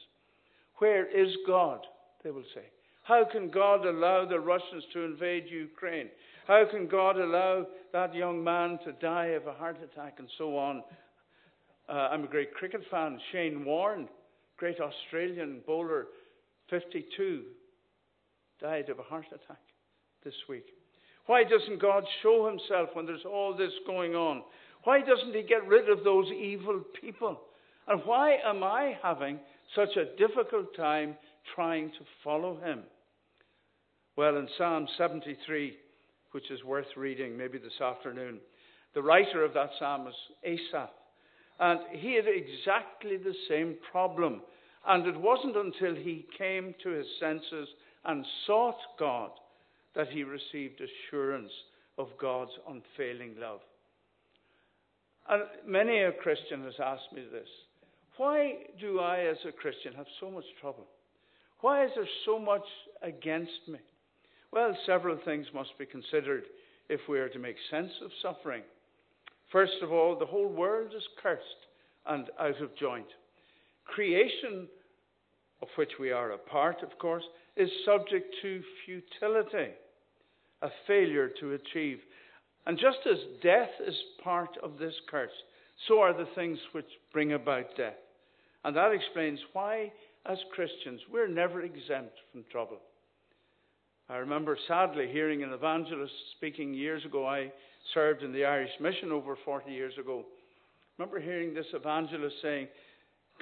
Where is God? They will say. How can God allow the Russians to invade Ukraine? How can God allow that young man to die of a heart attack and so on? Uh, I'm a great cricket fan. Shane Warne, great Australian bowler, 52, died of a heart attack this week. Why doesn't God show himself when there's all this going on? Why doesn't he get rid of those evil people? And why am I having such a difficult time trying to follow him? Well, in Psalm 73, which is worth reading maybe this afternoon, the writer of that psalm is Asaph. And he had exactly the same problem. And it wasn't until he came to his senses and sought God that he received assurance of God's unfailing love. And many a Christian has asked me this why do I, as a Christian, have so much trouble? Why is there so much against me? Well, several things must be considered if we are to make sense of suffering. First of all, the whole world is cursed and out of joint. Creation, of which we are a part, of course, is subject to futility, a failure to achieve. And just as death is part of this curse, so are the things which bring about death. And that explains why, as Christians, we're never exempt from trouble. I remember sadly hearing an evangelist speaking years ago. I served in the Irish Mission over 40 years ago. I remember hearing this evangelist saying,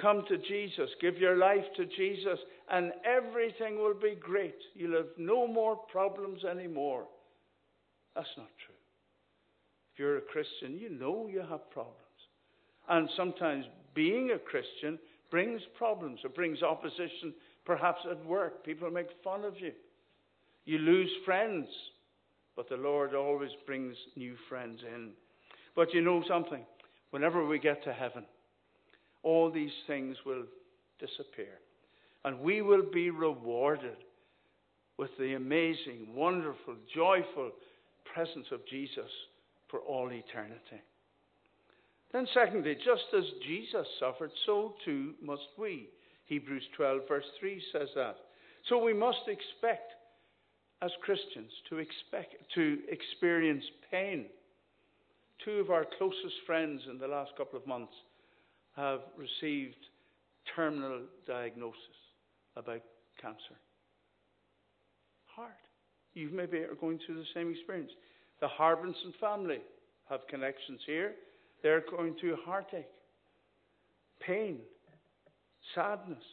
Come to Jesus, give your life to Jesus, and everything will be great. You'll have no more problems anymore. That's not true. If you're a Christian, you know you have problems. And sometimes being a Christian brings problems, it brings opposition, perhaps at work. People make fun of you. You lose friends, but the Lord always brings new friends in. But you know something? Whenever we get to heaven, all these things will disappear. And we will be rewarded with the amazing, wonderful, joyful presence of Jesus for all eternity. Then, secondly, just as Jesus suffered, so too must we. Hebrews 12, verse 3 says that. So we must expect, as Christians, to, expect, to experience pain. Two of our closest friends in the last couple of months have received terminal diagnosis about cancer. Hard. You maybe are going through the same experience. The Harbinson family have connections here. They're going through heartache, pain, sadness,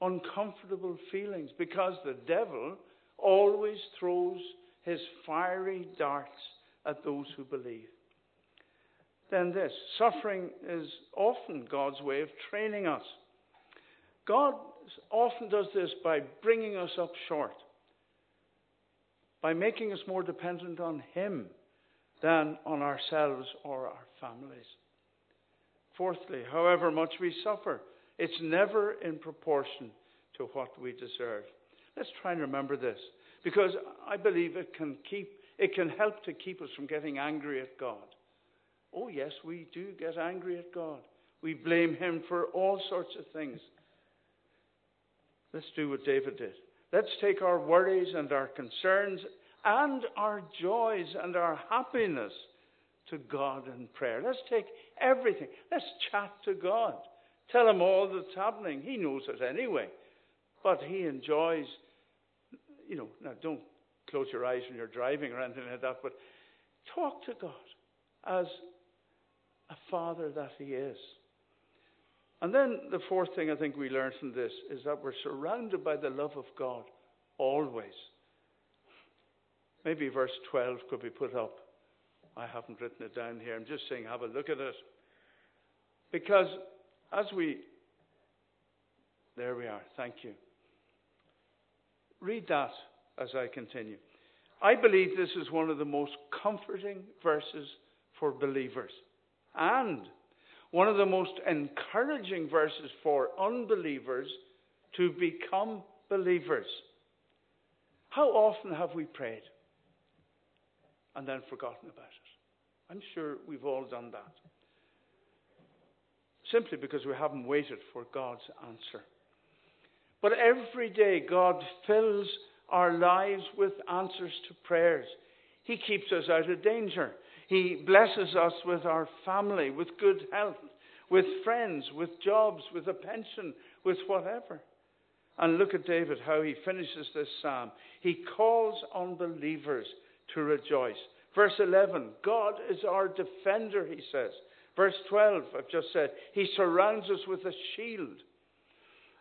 uncomfortable feelings because the devil always throws his fiery darts at those who believe. Then, this suffering is often God's way of training us. God often does this by bringing us up short, by making us more dependent on Him than on ourselves or our families. Fourthly, however much we suffer, it's never in proportion to what we deserve. Let's try and remember this, because I believe it can keep it can help to keep us from getting angry at God. Oh yes, we do get angry at God. We blame him for all sorts of things. Let's do what David did. Let's take our worries and our concerns and our joys and our happiness to God in prayer. Let's take everything. Let's chat to God. Tell him all that's happening. He knows it anyway. But he enjoys, you know, now don't close your eyes when you're driving or anything like that, but talk to God as a father that he is. And then the fourth thing I think we learn from this is that we're surrounded by the love of God always. Maybe verse 12 could be put up. I haven't written it down here. I'm just saying, have a look at it. Because as we. There we are. Thank you. Read that as I continue. I believe this is one of the most comforting verses for believers and one of the most encouraging verses for unbelievers to become believers. How often have we prayed and then forgotten about it? I'm sure we've all done that. Simply because we haven't waited for God's answer. But every day, God fills our lives with answers to prayers. He keeps us out of danger. He blesses us with our family, with good health, with friends, with jobs, with a pension, with whatever. And look at David, how he finishes this psalm. He calls on believers to rejoice. Verse 11, God is our defender, he says. Verse 12, I've just said, He surrounds us with a shield.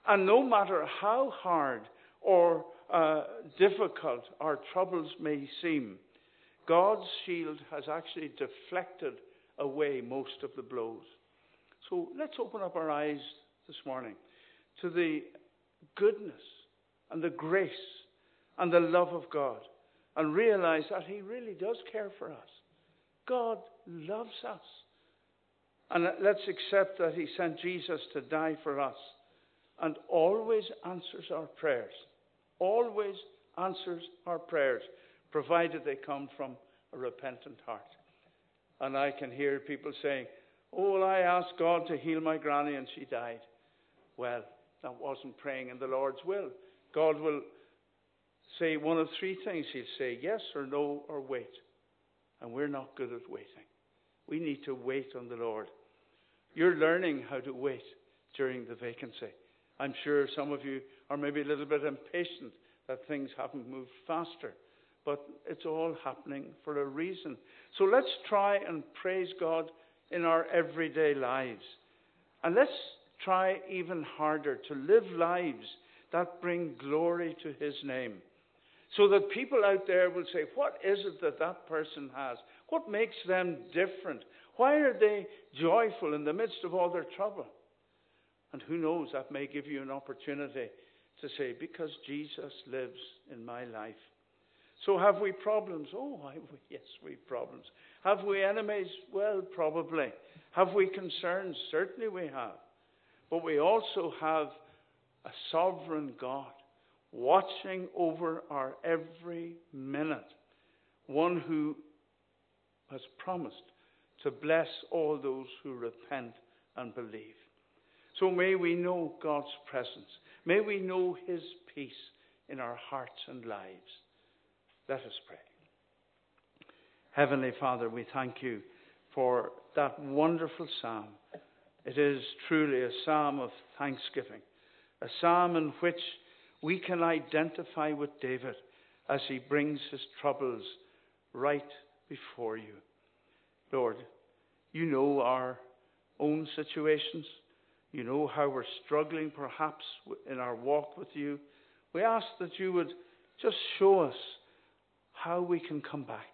And no matter how hard or uh, difficult our troubles may seem, God's shield has actually deflected away most of the blows. So let's open up our eyes this morning to the goodness and the grace and the love of God and realize that He really does care for us. God loves us. And let's accept that He sent Jesus to die for us and always answers our prayers. Always answers our prayers provided they come from a repentant heart. And I can hear people saying, Oh, well, I asked God to heal my granny and she died. Well, that wasn't praying in the Lord's will. God will say one of three things. He'll say yes or no or wait. And we're not good at waiting. We need to wait on the Lord. You're learning how to wait during the vacancy. I'm sure some of you are maybe a little bit impatient that things haven't moved faster. But it's all happening for a reason. So let's try and praise God in our everyday lives. And let's try even harder to live lives that bring glory to His name. So that people out there will say, What is it that that person has? What makes them different? Why are they joyful in the midst of all their trouble? And who knows, that may give you an opportunity to say, because Jesus lives in my life. So have we problems? Oh, yes, we have problems. Have we enemies? Well, probably. Have we concerns? Certainly we have. But we also have a sovereign God watching over our every minute. One who has promised to bless all those who repent and believe. So may we know God's presence. May we know His peace in our hearts and lives. Let us pray. Heavenly Father, we thank you for that wonderful psalm. It is truly a psalm of thanksgiving, a psalm in which we can identify with David as he brings his troubles right before you. Lord, you know our own situations. You know how we're struggling perhaps in our walk with you. We ask that you would just show us how we can come back,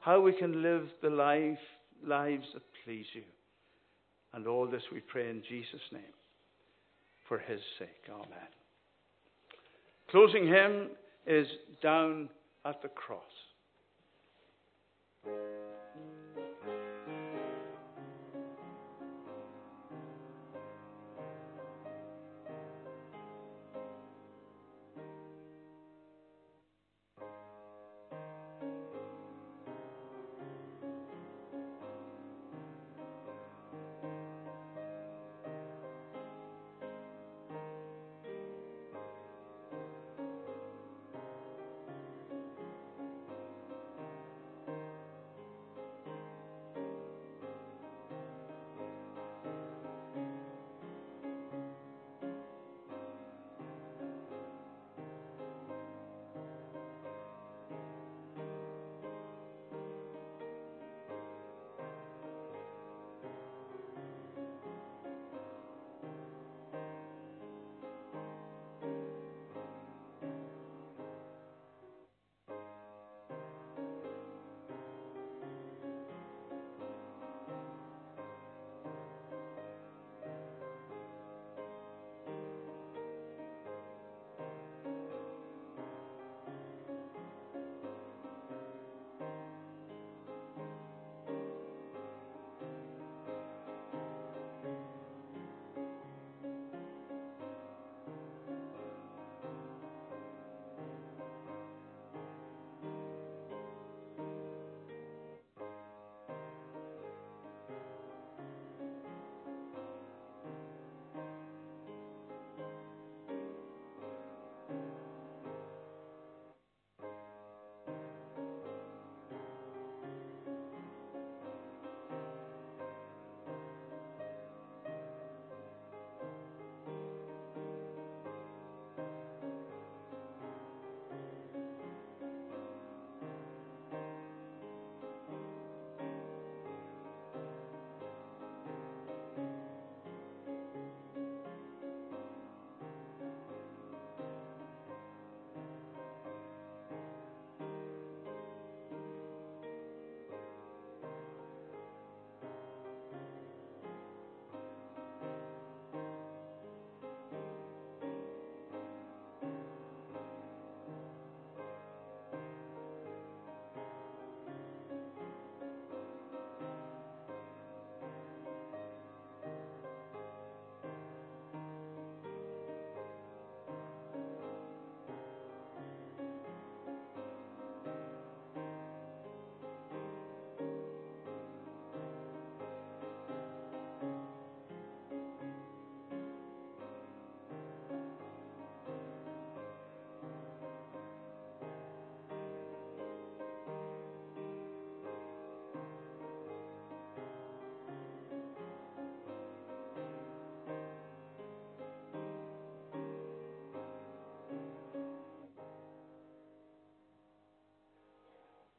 how we can live the life, lives that please you. And all this we pray in Jesus' name, for his sake. Amen. Closing hymn is Down at the Cross.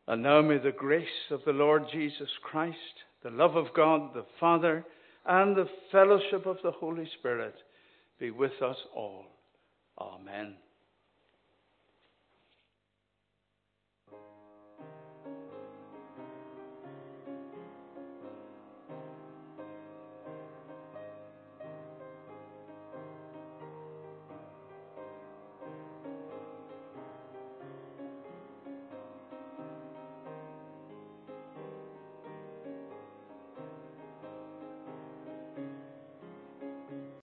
And now may the grace of the Lord Jesus Christ, the love of God the Father, and the fellowship of the Holy Spirit be with us all.